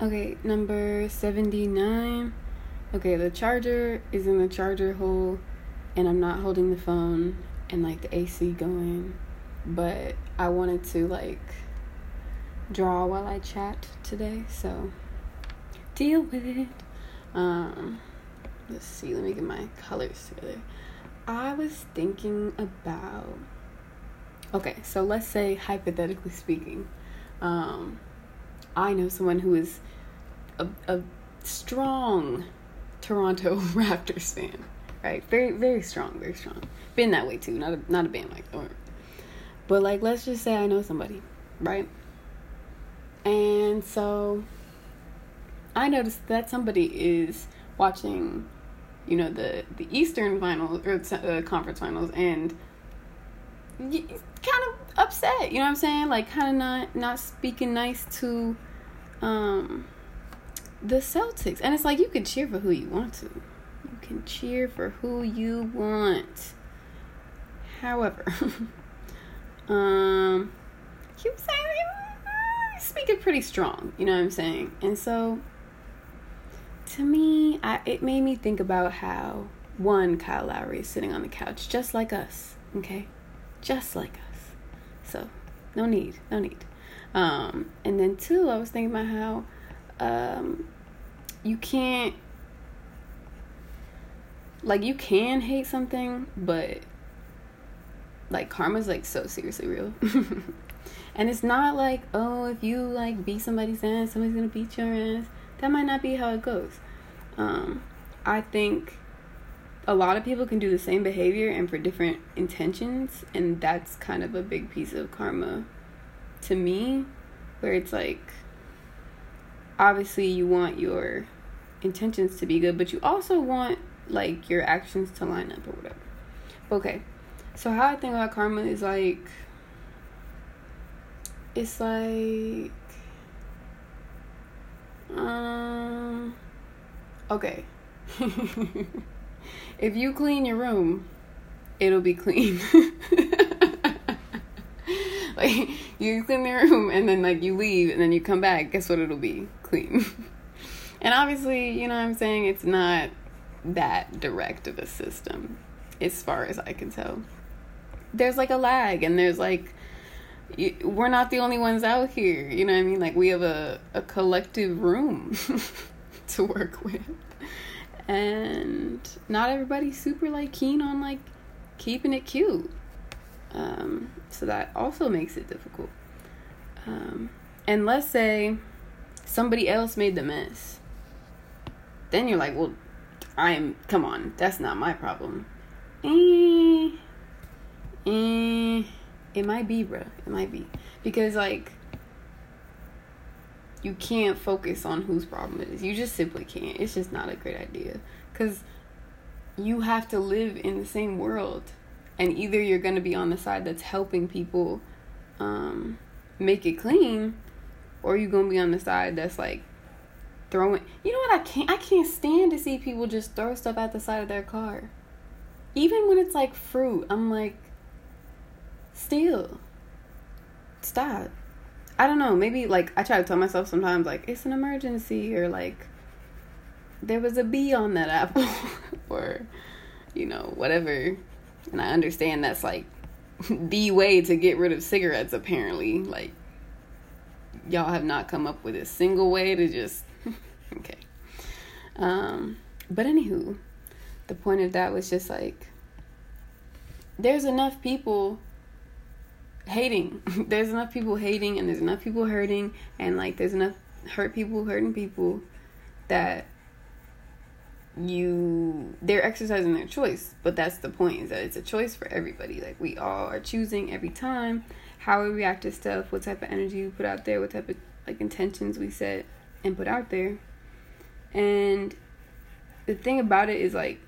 Okay, number 79. Okay, the charger is in the charger hole, and I'm not holding the phone and like the AC going, but I wanted to like draw while I chat today, so deal with it. Um, let's see, let me get my colors together. I was thinking about okay, so let's say hypothetically speaking, um, I know someone who is a, a strong Toronto Raptors fan, right? Very, very strong, very strong. Been that way too. Not a not a band like or, but like let's just say I know somebody, right? And so I noticed that somebody is watching, you know, the the Eastern finals or uh, conference finals, and kind of upset. You know what I'm saying? Like kind of not not speaking nice to um the Celtics. And it's like you can cheer for who you want to. You can cheer for who you want. However, um was saying speaking pretty strong, you know what I'm saying? And so to me, I it made me think about how one Kyle Lowry is sitting on the couch just like us, okay? Just like us. So, no need, no need. Um, and then two, I was thinking about how um, you can't like you can hate something, but like karma's like so seriously real. and it's not like, oh, if you like beat somebody's ass, somebody's gonna beat your ass. That might not be how it goes. Um, I think a lot of people can do the same behavior and for different intentions, and that's kind of a big piece of karma to me, where it's like obviously you want your intentions to be good, but you also want like your actions to line up or whatever. Okay. So how I think about karma is like it's like um okay. if you clean your room, it'll be clean. like you clean the room and then like you leave and then you come back, guess what it'll be? Clean. and obviously, you know what I'm saying, it's not that direct of a system as far as I can tell. There's like a lag and there's like we're not the only ones out here, you know what I mean? Like we have a a collective room to work with. And not everybody's super like keen on like keeping it cute. Um, so that also makes it difficult. Um, and let's say somebody else made the mess. Then you're like, well, I'm, come on, that's not my problem. Eh, eh, it might be, bro. It might be. Because, like, you can't focus on whose problem it is. You just simply can't. It's just not a great idea. Because you have to live in the same world and either you're going to be on the side that's helping people um, make it clean or you're going to be on the side that's like throwing you know what i can't i can't stand to see people just throw stuff at the side of their car. Even when it's like fruit i'm like still stop. I don't know maybe like i try to tell myself sometimes like it's an emergency or like there was a bee on that apple or you know whatever and I understand that's like the way to get rid of cigarettes, apparently. Like, y'all have not come up with a single way to just. okay. Um, but anywho, the point of that was just like, there's enough people hating. there's enough people hating, and there's enough people hurting, and like, there's enough hurt people hurting people that you they're exercising their choice but that's the point is that it's a choice for everybody. Like we all are choosing every time how we react to stuff what type of energy we put out there what type of like intentions we set and put out there. And the thing about it is like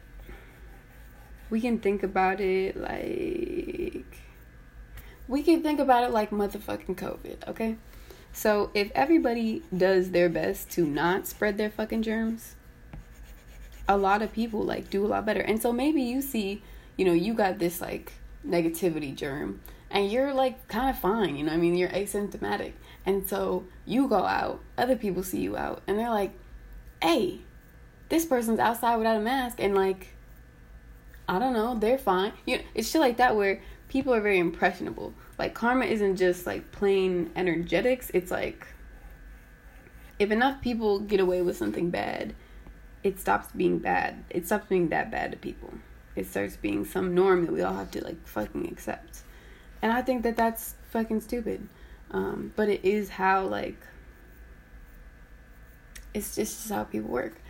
we can think about it like we can think about it like motherfucking covid okay? So if everybody does their best to not spread their fucking germs a lot of people like do a lot better. And so maybe you see, you know, you got this like negativity germ and you're like kind of fine, you know, I mean, you're asymptomatic. And so you go out, other people see you out, and they're like, hey, this person's outside without a mask, and like, I don't know, they're fine. You know, it's shit like that where people are very impressionable. Like karma isn't just like plain energetics. It's like if enough people get away with something bad, it stops being bad. It stops being that bad to people. It starts being some norm that we all have to like fucking accept. And I think that that's fucking stupid. Um, but it is how like it's just how people work.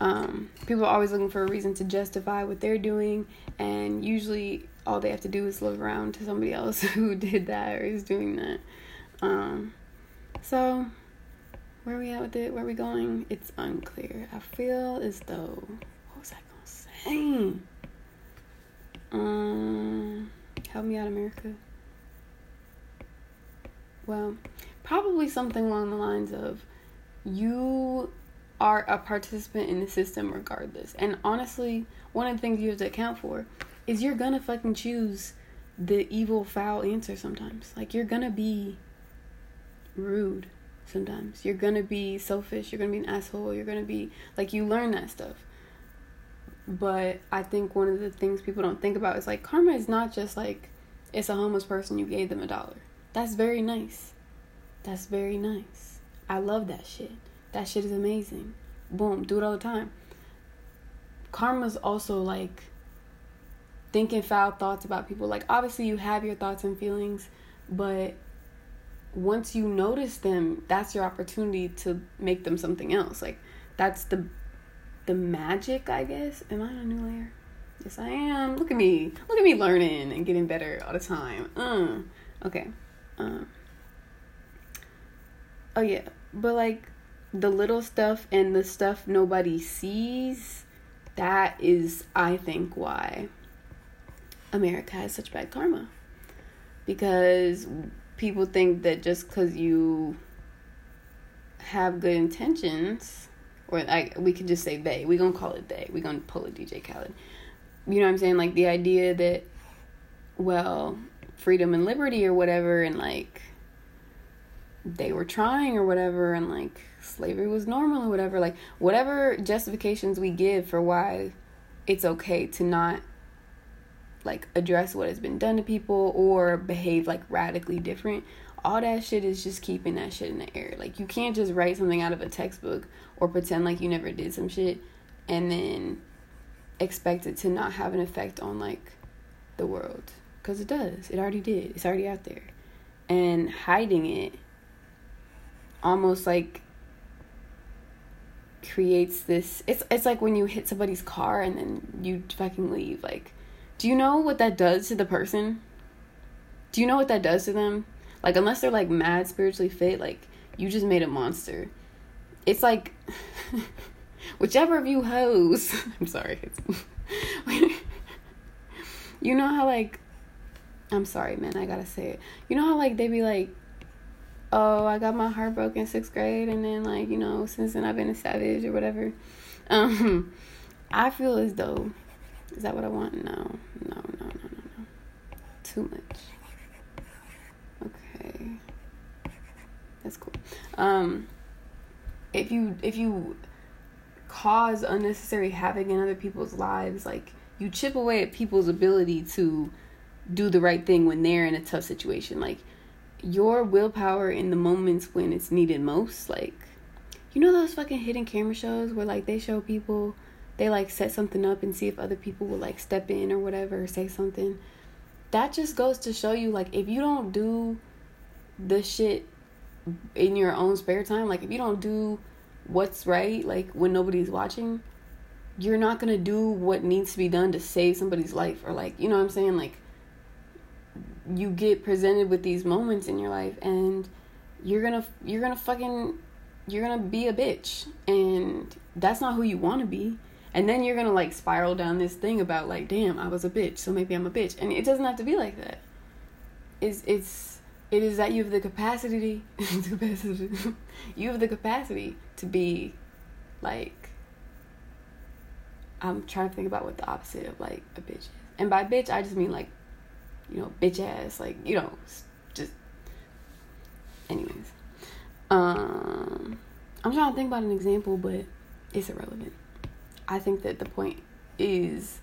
Um, people are always looking for a reason to justify what they're doing, and usually all they have to do is look around to somebody else who did that or is doing that. Um, so, where are we at with it? Where we going? It's unclear. I feel as though what was I gonna say? Um, help me out, America. Well, probably something along the lines of you are a participant in the system regardless. And honestly, one of the things you have to account for is you're gonna fucking choose the evil, foul answer sometimes. Like, you're gonna be rude sometimes. You're gonna be selfish. You're gonna be an asshole. You're gonna be like, you learn that stuff. But I think one of the things people don't think about is like, karma is not just like, it's a homeless person, you gave them a dollar. That's very nice. That's very nice. I love that shit. That shit is amazing. Boom, do it all the time. Karma's also like thinking foul thoughts about people. Like obviously you have your thoughts and feelings, but once you notice them, that's your opportunity to make them something else. Like that's the the magic, I guess. Am I on a new layer? Yes, I am. Look at me. Look at me learning and getting better all the time. Uh, okay. Um. Oh yeah, but like the little stuff and the stuff nobody sees, that is, I think, why America has such bad karma. Because people think that just because you have good intentions, or I, we could just say they, we're gonna call it they, we're gonna pull a DJ Khaled. You know what I'm saying? Like the idea that, well, freedom and liberty or whatever, and like they were trying or whatever, and like slavery was normal or whatever. Like, whatever justifications we give for why it's okay to not like address what has been done to people or behave like radically different all that shit is just keeping that shit in the air. Like you can't just write something out of a textbook or pretend like you never did some shit and then expect it to not have an effect on like the world. Because it does. It already did. It's already out there. And hiding it almost like creates this it's it's like when you hit somebody's car and then you fucking leave. Like do you know what that does to the person? Do you know what that does to them? Like unless they're like mad spiritually fit like you just made a monster. It's like whichever of you hoes i'm sorry. You know how like i'm sorry man i gotta say it. You know how like they be like oh, I got my heart broken sixth grade, and then like you know, since then I've been a savage or whatever. Um, I feel as though is that what I want? No, no, no, no, no, no. Too much. Okay, that's cool. Um, if you if you cause unnecessary havoc in other people's lives, like you chip away at people's ability to do the right thing when they're in a tough situation, like your willpower in the moments when it's needed most like you know those fucking hidden camera shows where like they show people they like set something up and see if other people will like step in or whatever or say something. That just goes to show you like if you don't do the shit in your own spare time like if you don't do what's right like when nobody's watching you're not gonna do what needs to be done to save somebody's life or like you know what i'm saying? Like you get presented with these moments in your life and you're gonna you're gonna fucking you're gonna be a bitch. And that's not who you want to be and then you're gonna like spiral down this thing about like damn i was a bitch so maybe i'm a bitch and it doesn't have to be like that it's it's it is that you have the capacity you have the capacity to be like i'm trying to think about what the opposite of like a bitch is and by bitch i just mean like you know, bitch ass, like, you know, just anyways. Um, I'm trying to think about an example, but it's irrelevant. I think that the point is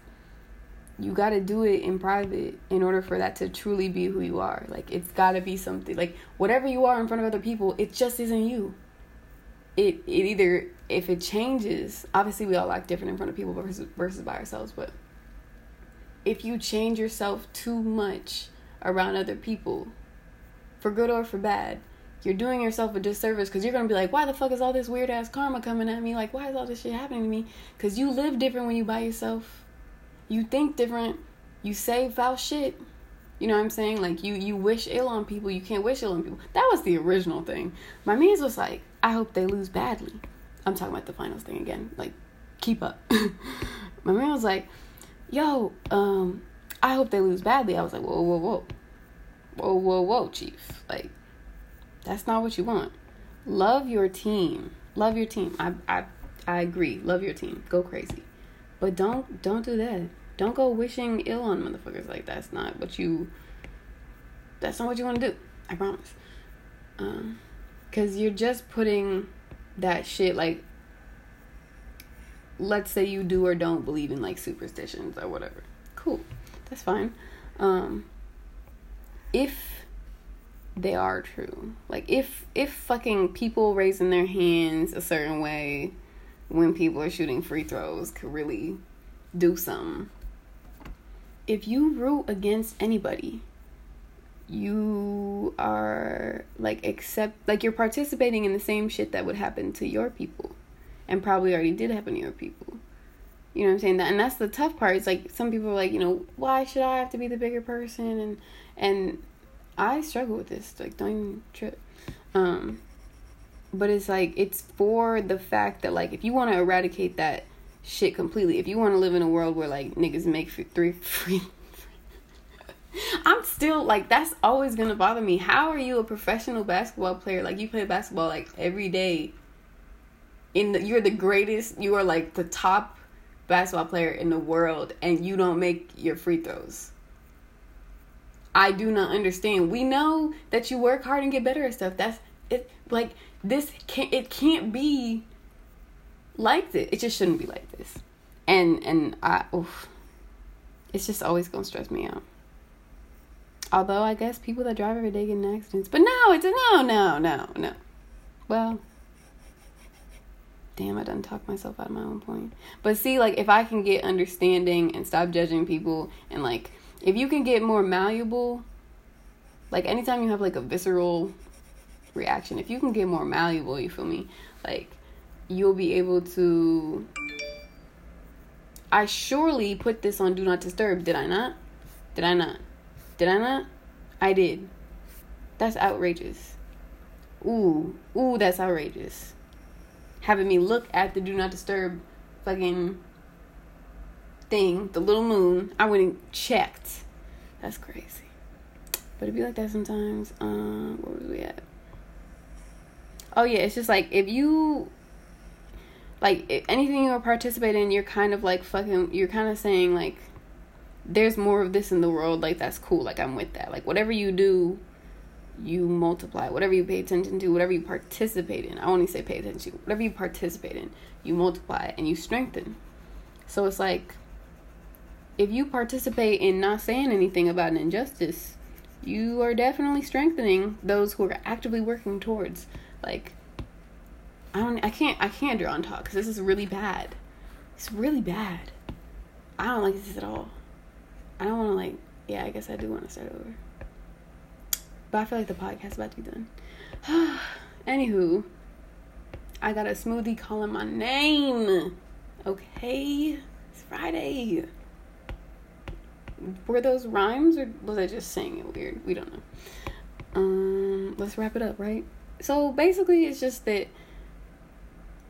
you got to do it in private in order for that to truly be who you are. Like it's got to be something like whatever you are in front of other people, it just isn't you. It it either if it changes, obviously we all act different in front of people versus versus by ourselves, but if you change yourself too much around other people, for good or for bad, you're doing yourself a disservice because you're gonna be like, why the fuck is all this weird ass karma coming at me? Like, why is all this shit happening to me? Because you live different when you by yourself. You think different. You say foul shit. You know what I'm saying? Like you you wish ill on people. You can't wish ill on people. That was the original thing. My man's was like, I hope they lose badly. I'm talking about the finals thing again. Like, keep up. My man was like, yo, um, I hope they lose badly. I was like, whoa, whoa, whoa. Whoa, whoa, whoa, chief. Like, that's not what you want. Love your team. Love your team. I I I agree. Love your team. Go crazy. But don't don't do that. Don't go wishing ill on motherfuckers. Like that's not what you that's not what you want to do. I promise. Um cuz you're just putting that shit like let's say you do or don't believe in like superstitions or whatever. Cool. That's fine. Um if they are true. Like if if fucking people raising their hands a certain way when people are shooting free throws could really do something. If you root against anybody, you are like accept like you're participating in the same shit that would happen to your people and probably already did happen to your people. You know what I'm saying? That and that's the tough part. It's like some people are like, you know, why should I have to be the bigger person and and I struggle with this. Like, don't even trip. Um, but it's like it's for the fact that like if you want to eradicate that shit completely, if you want to live in a world where like niggas make three free. I'm still like that's always gonna bother me. How are you a professional basketball player? Like you play basketball like every day. In the, you're the greatest. You are like the top basketball player in the world, and you don't make your free throws. I do not understand. We know that you work hard and get better at stuff. That's it. Like this can't. It can't be like this. It just shouldn't be like this. And and I. Oof, it's just always gonna stress me out. Although I guess people that drive every day get in accidents, but no, it's a no, no, no, no. Well, damn, I done talked myself out of my own point. But see, like if I can get understanding and stop judging people and like if you can get more malleable, like anytime you have like a visceral reaction, if you can get more malleable, you feel me? Like you'll be able to I surely put this on do not disturb, did I not? Did I not? Did I not? I did. That's outrageous. Ooh, ooh, that's outrageous. Having me look at the do not disturb fucking thing, the little moon, I went and checked. That's crazy. But it be like that sometimes. Um, where was we at? Oh yeah, it's just like if you like if anything you participate in, you're kind of like fucking. You're kind of saying like, there's more of this in the world. Like that's cool. Like I'm with that. Like whatever you do, you multiply. Whatever you pay attention to, whatever you participate in. I only say pay attention to. Whatever you participate in, you multiply and you strengthen. So it's like if you participate in not saying anything about an injustice, you are definitely strengthening those who are actively working towards like I don't I can't I can't draw on talk because this is really bad. It's really bad. I don't like this at all. I don't want to like yeah I guess I do want to start over. But I feel like the podcast is about to be done. Anywho, I got a smoothie calling my name. Okay, it's Friday were those rhymes or was I just saying it weird? We don't know. Um, let's wrap it up, right? So basically, it's just that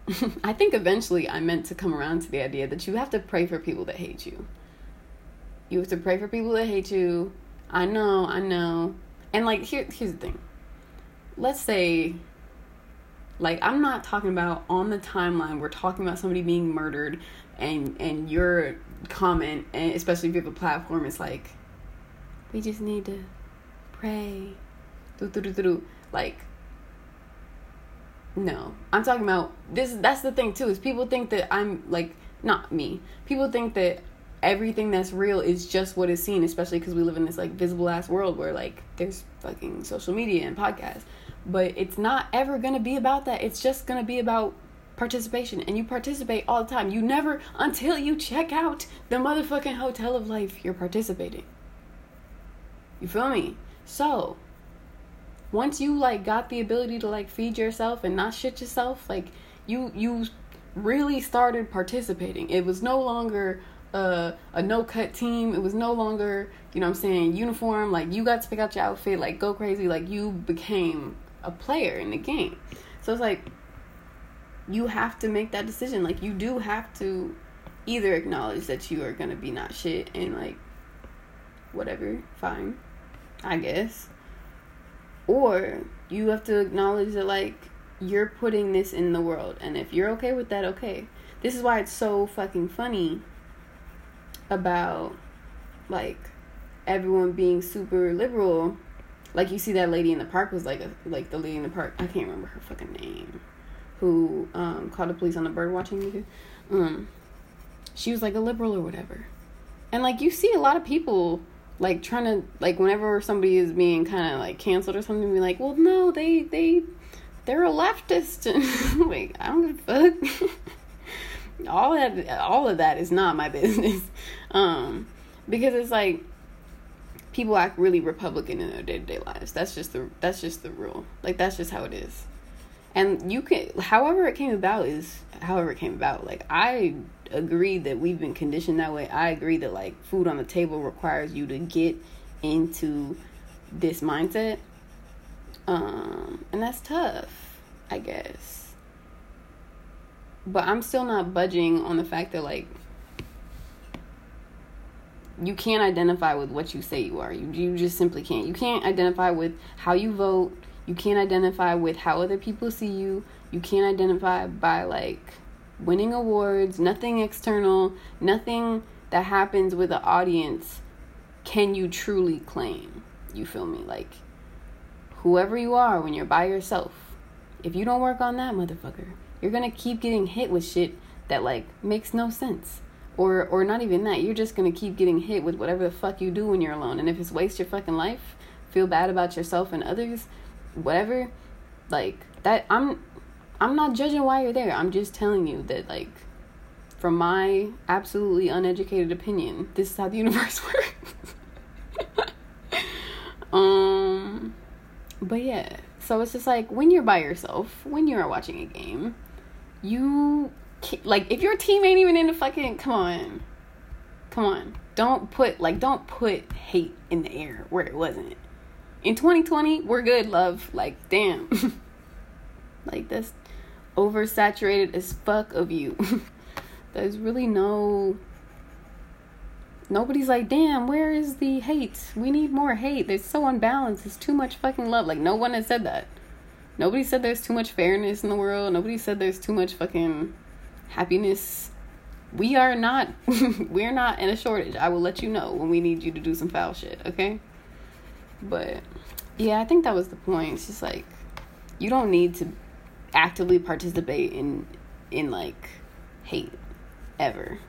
I think eventually I meant to come around to the idea that you have to pray for people that hate you. You have to pray for people that hate you. I know, I know. And like here here's the thing. Let's say like I'm not talking about on the timeline we're talking about somebody being murdered and and your comment and especially if you have a platform it's like we just need to pray like No, I'm talking about this. That's the thing too. Is people think that I'm like not me. People think that everything that's real is just what is seen, especially because we live in this like visible ass world where like there's fucking social media and podcasts. But it's not ever gonna be about that. It's just gonna be about participation and you participate all the time. You never until you check out the motherfucking hotel of life, you're participating. You feel me? So, once you like got the ability to like feed yourself and not shit yourself, like you you really started participating. It was no longer a, a no cut team. It was no longer, you know I'm saying, uniform. Like you got to pick out your outfit, like go crazy. Like you became a player in the game. So it's like you have to make that decision. Like you do have to either acknowledge that you are gonna be not shit and like whatever, fine, I guess. Or you have to acknowledge that like you're putting this in the world and if you're okay with that, okay. This is why it's so fucking funny about like everyone being super liberal. Like you see that lady in the park was like a, like the lady in the park. I can't remember her fucking name who um, called the police on the bird watching video. Um, she was like a liberal or whatever. And like you see a lot of people like trying to like whenever somebody is being kind of like canceled or something, be like, well, no, they they they're a leftist, and like I don't give a fuck. all that all of that is not my business, um, because it's like people act really Republican in their day to day lives. That's just the that's just the rule. Like that's just how it is and you can however it came about is however it came about like i agree that we've been conditioned that way. I agree that like food on the table requires you to get into this mindset. Um and that's tough i guess. But i'm still not budging on the fact that like you can't identify with what you say you are. You, you just simply can't. You can't identify with how you vote you can't identify with how other people see you. You can't identify by like winning awards, nothing external, nothing that happens with the audience can you truly claim. You feel me? Like whoever you are when you're by yourself, if you don't work on that motherfucker, you're going to keep getting hit with shit that like makes no sense. Or or not even that. You're just to keep getting hit with whatever the fuck you do when you're alone. And if it's waste your fucking life, feel bad about yourself and others, whatever like that i'm i'm not judging why you're there. I'm just telling you that like from my absolutely uneducated opinion this is how the universe works. Um but yeah so it's just like when you're by yourself when you're watching a game you like if your team ain't even in the fucking come on. Come on. Don't put like don't put hate in the air where it wasn't in 2020, we're good, love. Like, damn. like, that's oversaturated as fuck of you. There's really no. Nobody's like, damn, where is the hate? We need more hate. There's so unbalanced. There's too much fucking love. Like, no one has said that. Nobody said there's too much fairness in the world. Nobody said there's too much fucking happiness. We are not, we're not in a shortage. I will let you know when we need you to do some foul shit, okay? But yeah, I think that was the point. It's just like you don't need to actively participate in in like hate ever.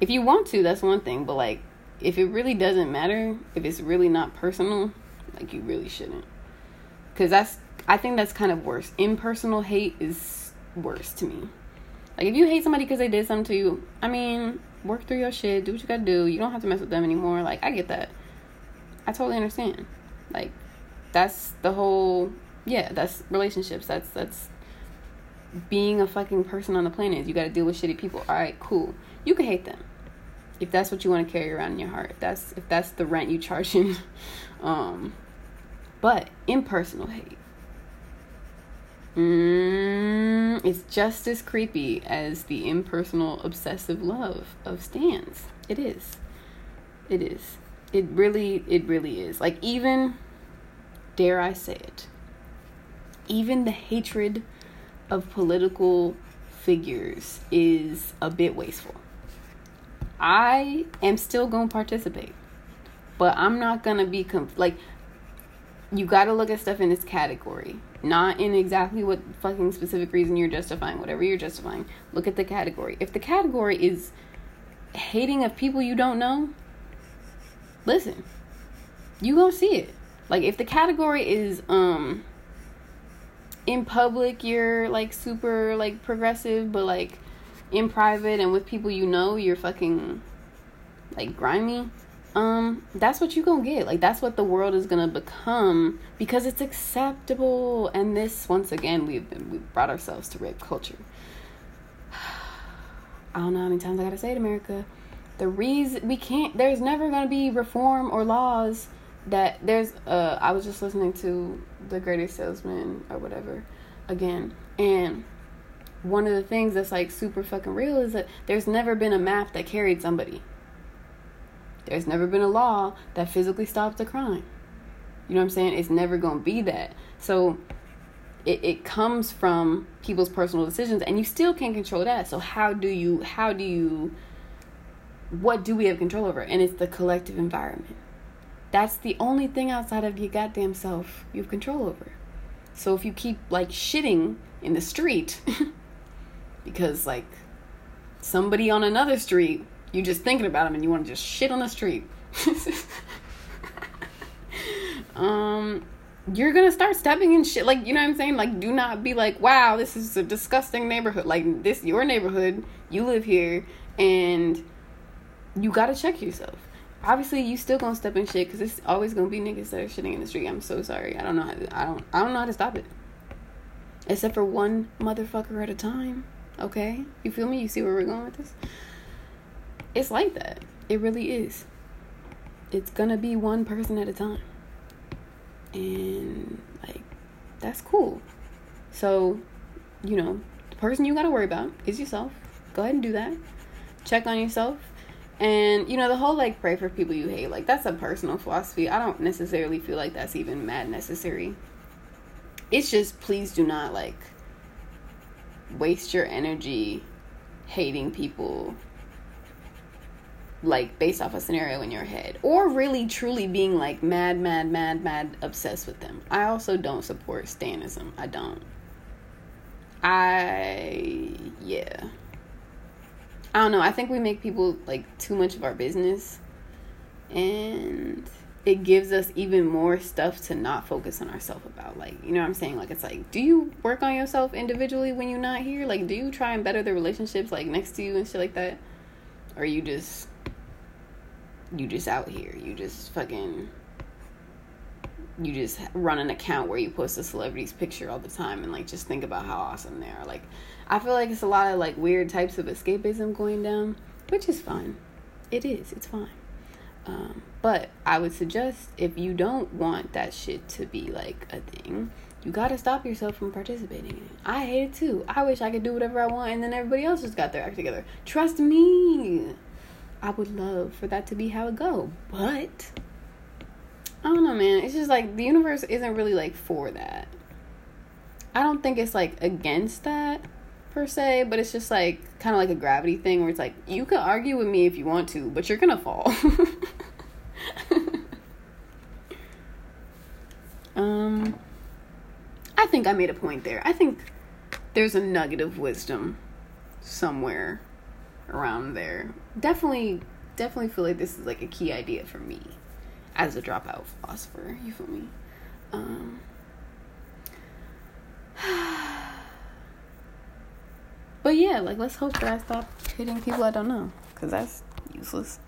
If you want to, that's one thing, but like if it really doesn't matter, if it's really not personal, like you really shouldn't. Cuz that's I think that's kind of worse. Impersonal hate is worse to me. Like if you hate somebody cuz they did something to you, I mean, work through your shit, do what you got to do. You don't have to mess with them anymore. Like I get that. I totally understand. Like that's the whole yeah, that's relationships. That's that's being a fucking person on the planet. You got to deal with shitty people. All right, cool. You can hate them if that's what you want to carry around in your heart. If that's if that's the rent you charge in. um, but impersonal hate. Mm, it's just as creepy as the impersonal obsessive love of stans. It is. It is. It really, it really is. Like, even, dare I say it, even the hatred of political figures is a bit wasteful. I am still going to participate, but I'm not going to be, conf- like, you got to look at stuff in this category. not in exactly what fucking specific reason you're justifying, whatever you're justifying. Look at the category. If the category is hating of people you don't know, listen, you gonna see it. Like if the category is um in public you're like super like progressive, but like in private and with people you know you're fucking like grimy um that's what you gonna get. Like that's what the world is gonna become because it's acceptable. And this once again we've been we've brought ourselves to rape culture. I don't know how many times i gotta say it america the reason we can't there's never gonna be reform or laws that there's uh i was just listening to the greatest salesman or whatever again and one of the things that's like super fucking real is that there's never been a map that carried somebody there's never been a law that physically stops a crime. You know what I'm saying? It's never going to be that. So it, it comes from people's personal decisions and you still can't control that. So how do you how do you what do we have control over? And it's the collective environment. That's the only thing outside of your goddamn self you have control over. So if you keep like shitting in the street because like somebody on another street you're just thinking about them and you want to just shit on the street. um you're gonna start stepping in shit like you know what i'm saying like do not be like wow this is a disgusting neighborhood like this your neighborhood you live here and you gotta check yourself obviously you still gonna step in shit because it's always gonna be niggas that are shitting in the street i'm so sorry i don't know how to, i don't i don't know how to stop it except for one motherfucker at a time okay you feel me you see where we're going with this it's like that. It really is. It's gonna be one person at a time. And like that's cool. So, you know, the person you gotta worry about is yourself. Go ahead and do that. Check on yourself. And you know, the whole like pray for people you hate, like that's a personal philosophy. I don't necessarily feel like that's even mad necessary. It's just please do not like waste your energy hating people like based off a scenario in your head or really truly being like mad mad mad mad obsessed with them i also don't support stanism i don't i yeah i don't know. I think we make people like too much of our business. And it gives us even more stuff to not focus on ourselves about. Like you know what i'm saying? Like it's like do you work on yourself individually when you're not here? Like do you try and better the relationships like next to you and shit like that? Or you just you just out here. You just fucking you just run an account where you post a celebrity's picture all the time and like just think about how awesome they are. Like I feel like it's a lot of like weird types of escapism going down, which is fine. It is. It's fine. Um, but I would suggest if you don't want that shit to be like a thing, you gotta stop yourself from participating in it. I hate it too. I wish I could do whatever I want and then everybody else just got their act together. Trust me. I would love for that to be how it go. But don't know, man. It's just like the universe isn't really like for that. I don't think it's like against that per se, but it's just like kind of like a gravity thing where it's like you can argue with me if you want to, but you're gonna fall. um, I think I made a point there. I think there's a nugget of wisdom somewhere around there. Definitely, definitely feel like this is like a key idea for me as a dropout philosopher. You feel me? Um, but yeah, like let's hope that I stop hitting people I don't know, cause that's useless.